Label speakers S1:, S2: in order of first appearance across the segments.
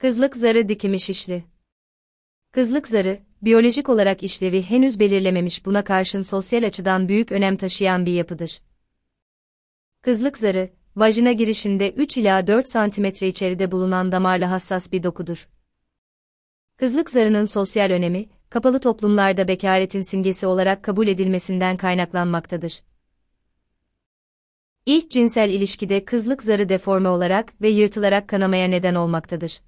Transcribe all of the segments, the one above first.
S1: Kızlık zarı dikimi şişli. Kızlık zarı, biyolojik olarak işlevi henüz belirlememiş buna karşın sosyal açıdan büyük önem taşıyan bir yapıdır. Kızlık zarı, vajina girişinde 3 ila 4 cm içeride bulunan damarla hassas bir dokudur. Kızlık zarının sosyal önemi, kapalı toplumlarda bekaretin simgesi olarak kabul edilmesinden kaynaklanmaktadır. İlk cinsel ilişkide kızlık zarı deforme olarak ve yırtılarak kanamaya neden olmaktadır.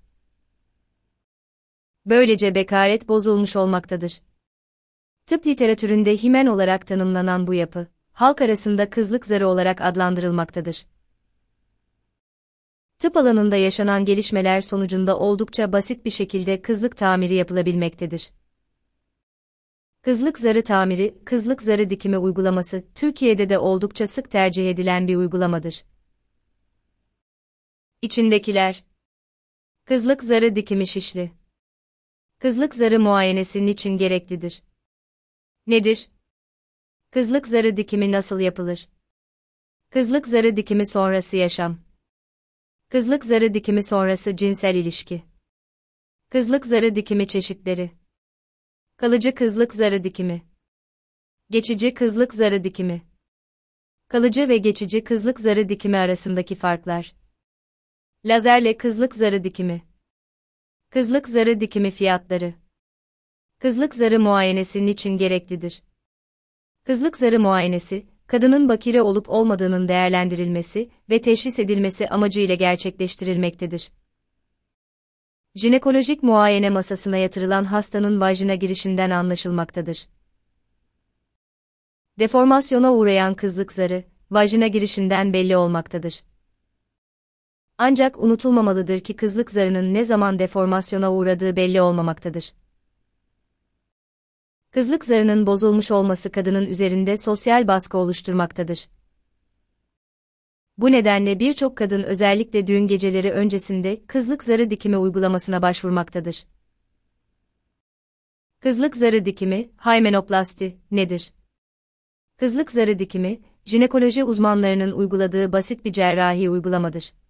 S1: Böylece bekaret bozulmuş olmaktadır. Tıp literatüründe himen olarak tanımlanan bu yapı, halk arasında kızlık zarı olarak adlandırılmaktadır. Tıp alanında yaşanan gelişmeler sonucunda oldukça basit bir şekilde kızlık tamiri yapılabilmektedir. Kızlık zarı tamiri, kızlık zarı dikimi uygulaması, Türkiye'de de oldukça sık tercih edilen bir uygulamadır. İçindekiler Kızlık zarı dikimi şişli Kızlık zarı muayenesi niçin gereklidir? Nedir? Kızlık zarı dikimi nasıl yapılır? Kızlık zarı dikimi sonrası yaşam. Kızlık zarı dikimi sonrası cinsel ilişki. Kızlık zarı dikimi çeşitleri. Kalıcı kızlık zarı dikimi. Geçici kızlık zarı dikimi. Kalıcı ve geçici kızlık zarı dikimi arasındaki farklar. Lazerle kızlık zarı dikimi. Kızlık zarı dikimi fiyatları. Kızlık zarı muayenesi niçin gereklidir? Kızlık zarı muayenesi, kadının bakire olup olmadığının değerlendirilmesi ve teşhis edilmesi amacıyla gerçekleştirilmektedir. Jinekolojik muayene masasına yatırılan hastanın vajina girişinden anlaşılmaktadır. Deformasyona uğrayan kızlık zarı, vajina girişinden belli olmaktadır. Ancak unutulmamalıdır ki kızlık zarının ne zaman deformasyona uğradığı belli olmamaktadır. Kızlık zarının bozulmuş olması kadının üzerinde sosyal baskı oluşturmaktadır. Bu nedenle birçok kadın özellikle düğün geceleri öncesinde kızlık zarı dikimi uygulamasına başvurmaktadır. Kızlık zarı dikimi, hymenoplasti, nedir? Kızlık zarı dikimi, jinekoloji uzmanlarının uyguladığı basit bir cerrahi uygulamadır.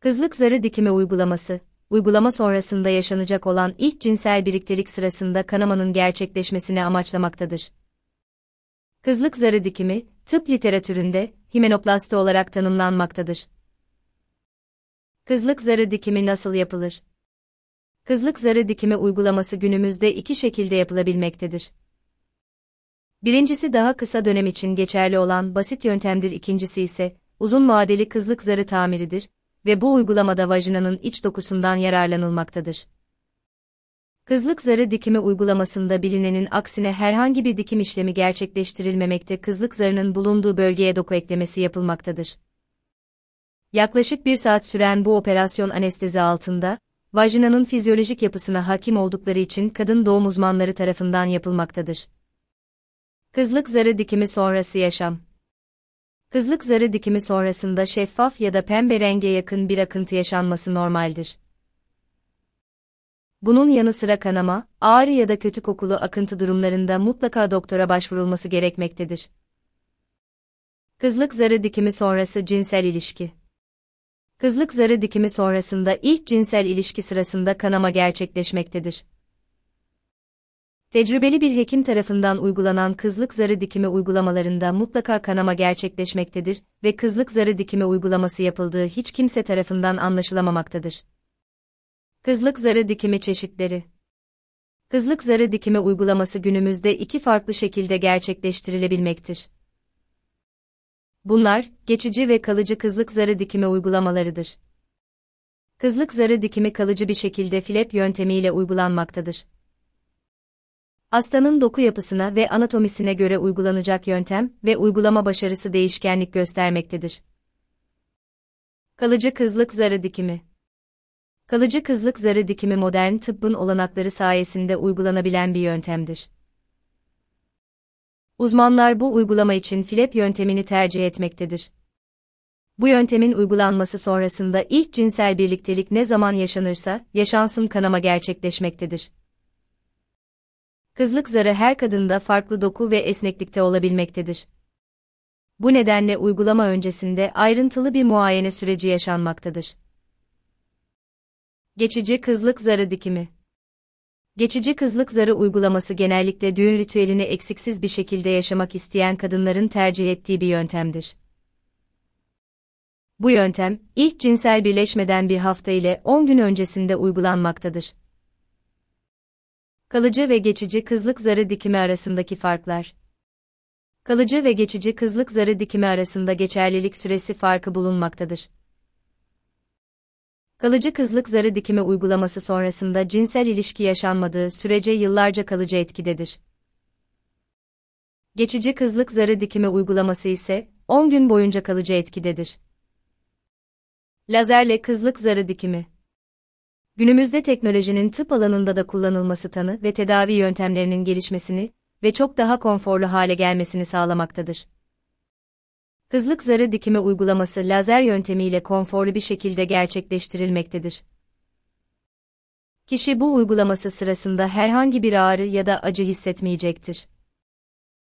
S1: Kızlık zarı dikimi uygulaması, uygulama sonrasında yaşanacak olan ilk cinsel birliktelik sırasında kanamanın gerçekleşmesini amaçlamaktadır. Kızlık zarı dikimi, tıp literatüründe himenoplasti olarak tanımlanmaktadır. Kızlık zarı dikimi nasıl yapılır? Kızlık zarı dikimi uygulaması günümüzde iki şekilde yapılabilmektedir. Birincisi daha kısa dönem için geçerli olan basit yöntemdir, ikincisi ise uzun vadeli kızlık zarı tamiridir ve bu uygulamada vajinanın iç dokusundan yararlanılmaktadır. Kızlık zarı dikimi uygulamasında bilinenin aksine herhangi bir dikim işlemi gerçekleştirilmemekte kızlık zarının bulunduğu bölgeye doku eklemesi yapılmaktadır. Yaklaşık bir saat süren bu operasyon anestezi altında, vajinanın fizyolojik yapısına hakim oldukları için kadın doğum uzmanları tarafından yapılmaktadır. Kızlık zarı dikimi sonrası yaşam Kızlık zarı dikimi sonrasında şeffaf ya da pembe renge yakın bir akıntı yaşanması normaldir. Bunun yanı sıra kanama, ağrı ya da kötü kokulu akıntı durumlarında mutlaka doktora başvurulması gerekmektedir. Kızlık zarı dikimi sonrası cinsel ilişki. Kızlık zarı dikimi sonrasında ilk cinsel ilişki sırasında kanama gerçekleşmektedir. Tecrübeli bir hekim tarafından uygulanan kızlık zarı dikimi uygulamalarında mutlaka kanama gerçekleşmektedir ve kızlık zarı dikimi uygulaması yapıldığı hiç kimse tarafından anlaşılamamaktadır. Kızlık zarı dikimi çeşitleri Kızlık zarı dikimi uygulaması günümüzde iki farklı şekilde gerçekleştirilebilmektir. Bunlar, geçici ve kalıcı kızlık zarı dikimi uygulamalarıdır. Kızlık zarı dikimi kalıcı bir şekilde flap yöntemiyle uygulanmaktadır. Hastanın doku yapısına ve anatomisine göre uygulanacak yöntem ve uygulama başarısı değişkenlik göstermektedir. Kalıcı kızlık zarı dikimi Kalıcı kızlık zarı dikimi modern tıbbın olanakları sayesinde uygulanabilen bir yöntemdir. Uzmanlar bu uygulama için flap yöntemini tercih etmektedir. Bu yöntemin uygulanması sonrasında ilk cinsel birliktelik ne zaman yaşanırsa, yaşansın kanama gerçekleşmektedir. Kızlık zarı her kadında farklı doku ve esneklikte olabilmektedir. Bu nedenle uygulama öncesinde ayrıntılı bir muayene süreci yaşanmaktadır. Geçici kızlık zarı dikimi. Geçici kızlık zarı uygulaması genellikle düğün ritüelini eksiksiz bir şekilde yaşamak isteyen kadınların tercih ettiği bir yöntemdir. Bu yöntem, ilk cinsel birleşmeden bir hafta ile 10 gün öncesinde uygulanmaktadır. Kalıcı ve geçici kızlık zarı dikimi arasındaki farklar. Kalıcı ve geçici kızlık zarı dikimi arasında geçerlilik süresi farkı bulunmaktadır. Kalıcı kızlık zarı dikimi uygulaması sonrasında cinsel ilişki yaşanmadığı sürece yıllarca kalıcı etkidedir. Geçici kızlık zarı dikimi uygulaması ise 10 gün boyunca kalıcı etkidedir. Lazerle kızlık zarı dikimi Günümüzde teknolojinin tıp alanında da kullanılması tanı ve tedavi yöntemlerinin gelişmesini ve çok daha konforlu hale gelmesini sağlamaktadır. Kızlık zarı dikimi uygulaması lazer yöntemiyle konforlu bir şekilde gerçekleştirilmektedir. Kişi bu uygulaması sırasında herhangi bir ağrı ya da acı hissetmeyecektir.